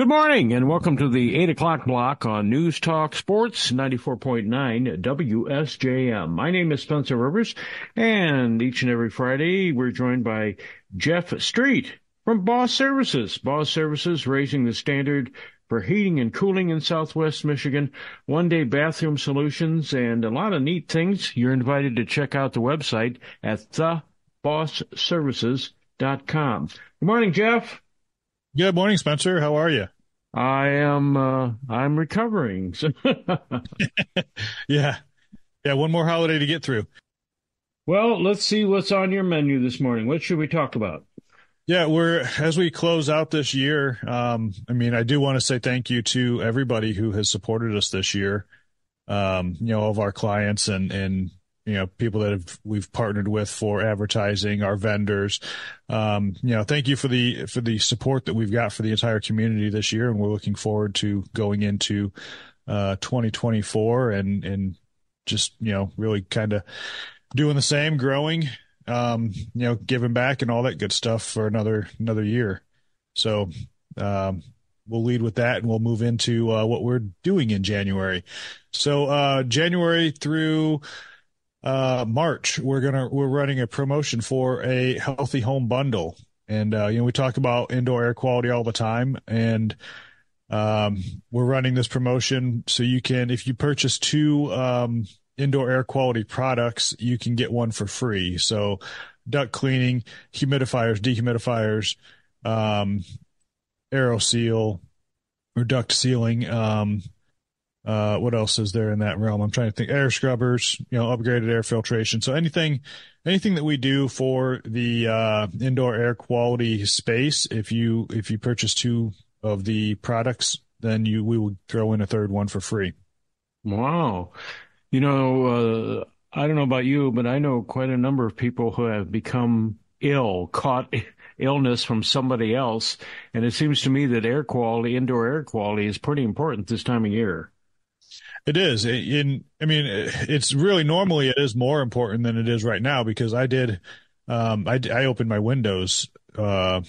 Good morning and welcome to the 8 o'clock block on News Talk Sports 94.9 WSJM. My name is Spencer Rivers and each and every Friday we're joined by Jeff Street from Boss Services. Boss Services raising the standard for heating and cooling in Southwest Michigan, one day bathroom solutions and a lot of neat things. You're invited to check out the website at thebossservices.com. Good morning, Jeff. Good morning, Spencer. How are you? I am. Uh, I'm recovering. yeah, yeah. One more holiday to get through. Well, let's see what's on your menu this morning. What should we talk about? Yeah, we're as we close out this year. Um, I mean, I do want to say thank you to everybody who has supported us this year. Um, you know, of our clients and and you know people that have we've partnered with for advertising our vendors. Um, you know thank you for the for the support that we've got for the entire community this year and we're looking forward to going into uh, 2024 and and just you know really kind of doing the same growing um, you know giving back and all that good stuff for another another year. So um, we'll lead with that and we'll move into uh, what we're doing in January. So uh, January through uh, March, we're gonna we're running a promotion for a healthy home bundle, and uh, you know we talk about indoor air quality all the time, and um, we're running this promotion so you can if you purchase two um, indoor air quality products, you can get one for free. So duct cleaning, humidifiers, dehumidifiers, um, AeroSeal or duct sealing. Um, uh, what else is there in that realm? I'm trying to think. Air scrubbers, you know, upgraded air filtration. So anything, anything that we do for the uh, indoor air quality space, if you if you purchase two of the products, then you we will throw in a third one for free. Wow, you know, uh, I don't know about you, but I know quite a number of people who have become ill, caught illness from somebody else, and it seems to me that air quality, indoor air quality, is pretty important this time of year. It is. In I mean, it's really normally it is more important than it is right now because I did. Um, I I opened my windows uh,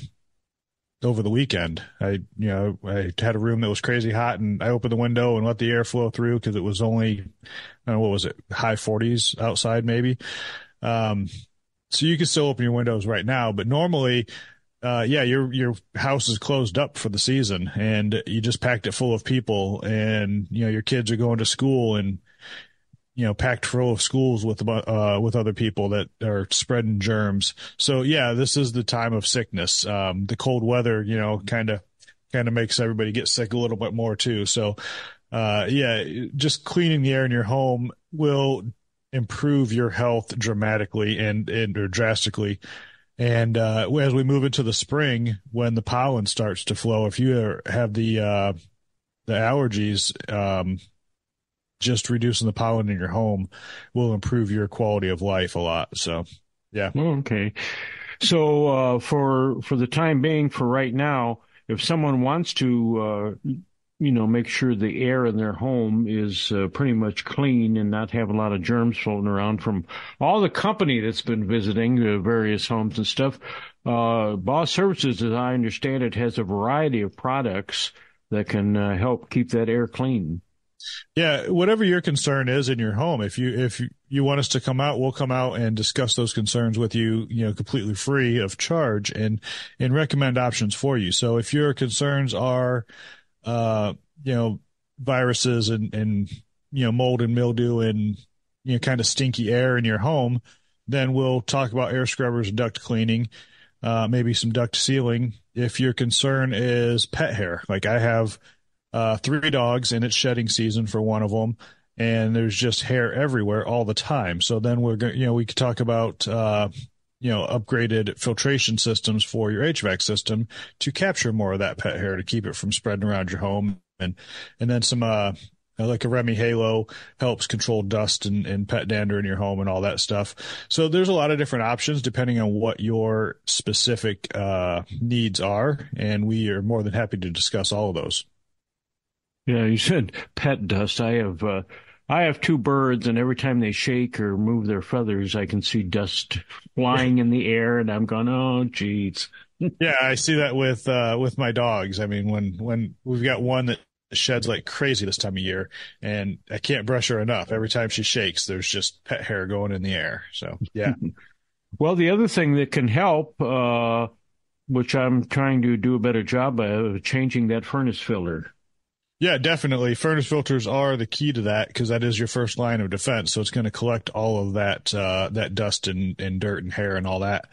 over the weekend. I you know I had a room that was crazy hot and I opened the window and let the air flow through because it was only I know what was it high 40s outside maybe. Um, so you can still open your windows right now, but normally uh, yeah, your your house is closed up for the season, and you just packed it full of people, and you know your kids are going to school, and you know packed full of schools with uh, with other people that are spreading germs. So yeah, this is the time of sickness. Um, the cold weather, you know, kind of kind of makes everybody get sick a little bit more too. So uh, yeah, just cleaning the air in your home will improve your health dramatically and and or drastically and uh, as we move into the spring, when the pollen starts to flow, if you have the uh, the allergies, um, just reducing the pollen in your home will improve your quality of life a lot. So, yeah. Okay. So uh, for for the time being, for right now, if someone wants to uh, you know, make sure the air in their home is uh, pretty much clean and not have a lot of germs floating around from all the company that's been visiting the various homes and stuff. Uh, Boss Services, as I understand it, has a variety of products that can uh, help keep that air clean. Yeah, whatever your concern is in your home, if you if you want us to come out, we'll come out and discuss those concerns with you, you know, completely free of charge and and recommend options for you. So if your concerns are uh, you know, viruses and, and, you know, mold and mildew and, you know, kind of stinky air in your home, then we'll talk about air scrubbers and duct cleaning, uh, maybe some duct sealing. If your concern is pet hair, like I have, uh, three dogs and it's shedding season for one of them and there's just hair everywhere all the time. So then we're going you know, we could talk about, uh, you know, upgraded filtration systems for your HVAC system to capture more of that pet hair to keep it from spreading around your home. And, and then some, uh, like a REME HALO helps control dust and, and pet dander in your home and all that stuff. So there's a lot of different options depending on what your specific uh, needs are, and we are more than happy to discuss all of those. Yeah, you said pet dust. I have uh, I have two birds, and every time they shake or move their feathers, I can see dust flying in the air, and I'm going, oh, geez. yeah, I see that with uh, with my dogs. I mean, when when we've got one that sheds like crazy this time of year, and I can't brush her enough. Every time she shakes, there's just pet hair going in the air. So yeah. well, the other thing that can help, uh, which I'm trying to do a better job of, changing that furnace filter. Yeah, definitely. Furnace filters are the key to that because that is your first line of defense. So it's going to collect all of that uh, that dust and, and dirt and hair and all that.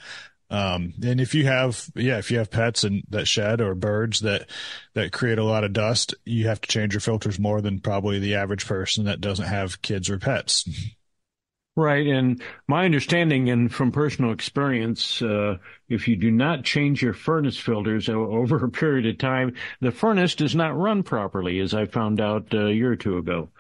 Um, and if you have, yeah, if you have pets and that shed or birds that, that create a lot of dust, you have to change your filters more than probably the average person that doesn't have kids or pets. Right. And my understanding and from personal experience, uh, if you do not change your furnace filters over a period of time, the furnace does not run properly, as I found out a year or two ago.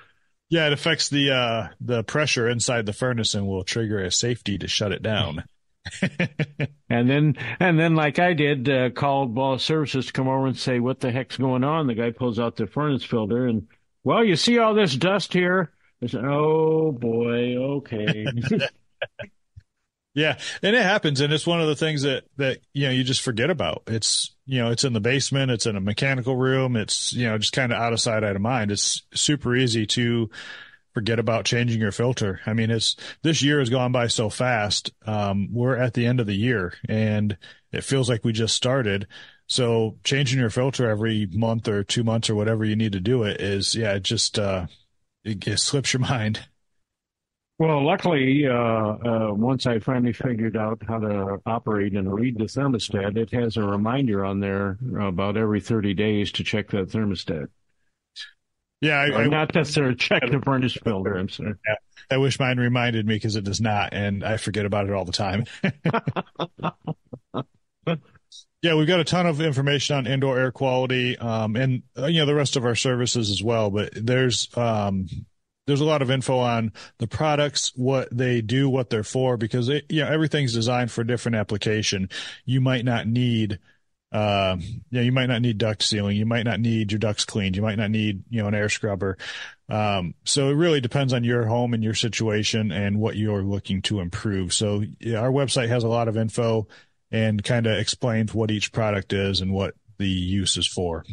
Yeah, it affects the uh, the pressure inside the furnace and will trigger a safety to shut it down. and then, and then, like I did, uh, called Boss Services to come over and say, "What the heck's going on?" The guy pulls out the furnace filter, and well, you see all this dust here. "Oh boy, okay." yeah, and it happens, and it's one of the things that that you know you just forget about. It's you know it's in the basement, it's in a mechanical room, it's you know just kind of out of sight, out of mind. It's super easy to forget about changing your filter. I mean, it's this year has gone by so fast. Um, we're at the end of the year and it feels like we just started. So changing your filter every month or two months or whatever you need to do it is, yeah, it just, uh, it, it slips your mind. Well, luckily, uh, uh, once I finally figured out how to operate and read the thermostat, it has a reminder on there about every 30 days to check that thermostat. Yeah, I, I, not necessarily check the furnace filter. I'm sorry. Yeah, I wish mine reminded me because it does not, and I forget about it all the time. yeah, we've got a ton of information on indoor air quality, um, and uh, you know the rest of our services as well. But there's um, there's a lot of info on the products, what they do, what they're for, because it, you know everything's designed for a different application. You might not need uh, yeah, you might not need duct sealing. You might not need your ducts cleaned. You might not need, you know, an air scrubber. Um, so it really depends on your home and your situation and what you're looking to improve. So yeah, our website has a lot of info and kind of explains what each product is and what the use is for.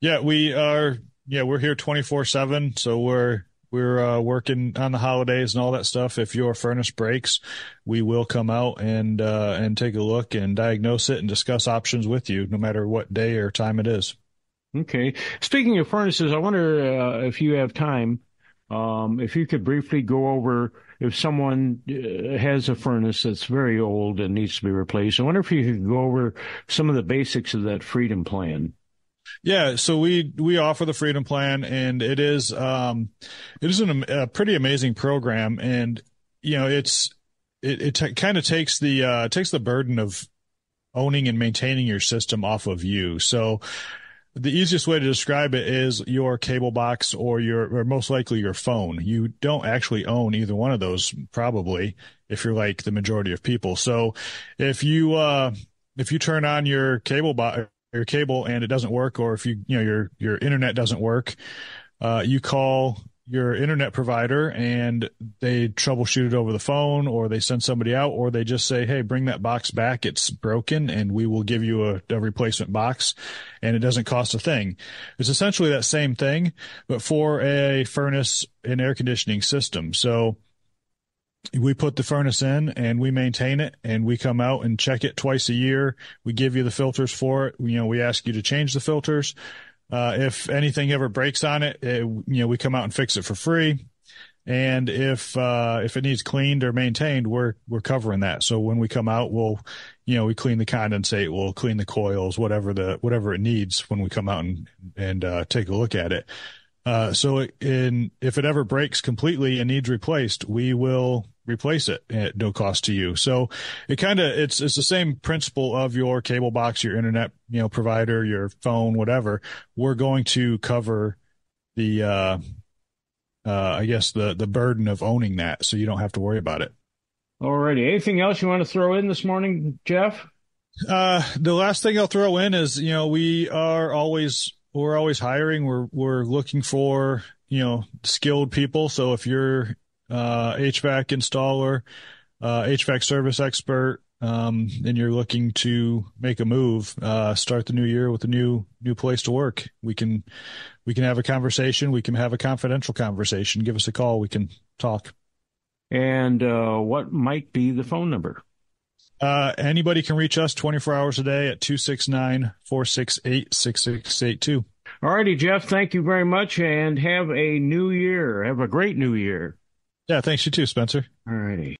Yeah, we are, yeah, we're here 24 seven. So we're, we're uh, working on the holidays and all that stuff. If your furnace breaks, we will come out and uh, and take a look and diagnose it and discuss options with you, no matter what day or time it is. Okay. Speaking of furnaces, I wonder uh, if you have time, um, if you could briefly go over if someone uh, has a furnace that's very old and needs to be replaced. I wonder if you could go over some of the basics of that Freedom Plan. Yeah, so we we offer the Freedom Plan, and it is um, it is an, a pretty amazing program, and you know it's it it t- kind of takes the uh, takes the burden of owning and maintaining your system off of you. So the easiest way to describe it is your cable box or your or most likely your phone. You don't actually own either one of those probably if you're like the majority of people. So if you uh if you turn on your cable box your cable and it doesn't work, or if you you know your your internet doesn't work, uh, you call your internet provider and they troubleshoot it over the phone, or they send somebody out, or they just say, "Hey, bring that box back. It's broken, and we will give you a, a replacement box, and it doesn't cost a thing." It's essentially that same thing, but for a furnace and air conditioning system. So we put the furnace in and we maintain it and we come out and check it twice a year. We give you the filters for it. You know, we ask you to change the filters. Uh, if anything ever breaks on it, it, you know, we come out and fix it for free. And if, uh, if it needs cleaned or maintained, we're, we're covering that. So when we come out, we'll, you know, we clean the condensate, we'll clean the coils, whatever the, whatever it needs when we come out and, and, uh, take a look at it. Uh, so in, if it ever breaks completely and needs replaced, we will replace it at no cost to you. So it kind of, it's, it's the same principle of your cable box, your internet, you know, provider, your phone, whatever. We're going to cover the, uh, uh, I guess the, the burden of owning that. So you don't have to worry about it. Alrighty. Anything else you want to throw in this morning, Jeff? Uh, the last thing I'll throw in is, you know, we are always we're always hiring. We're we're looking for you know skilled people. So if you're uh, HVAC installer, uh, HVAC service expert, um, and you're looking to make a move, uh, start the new year with a new new place to work, we can we can have a conversation. We can have a confidential conversation. Give us a call. We can talk. And uh, what might be the phone number? Uh, anybody can reach us 24 hours a day at 269 468 6682. All righty, Jeff. Thank you very much and have a new year. Have a great new year. Yeah, thanks you too, Spencer. All righty.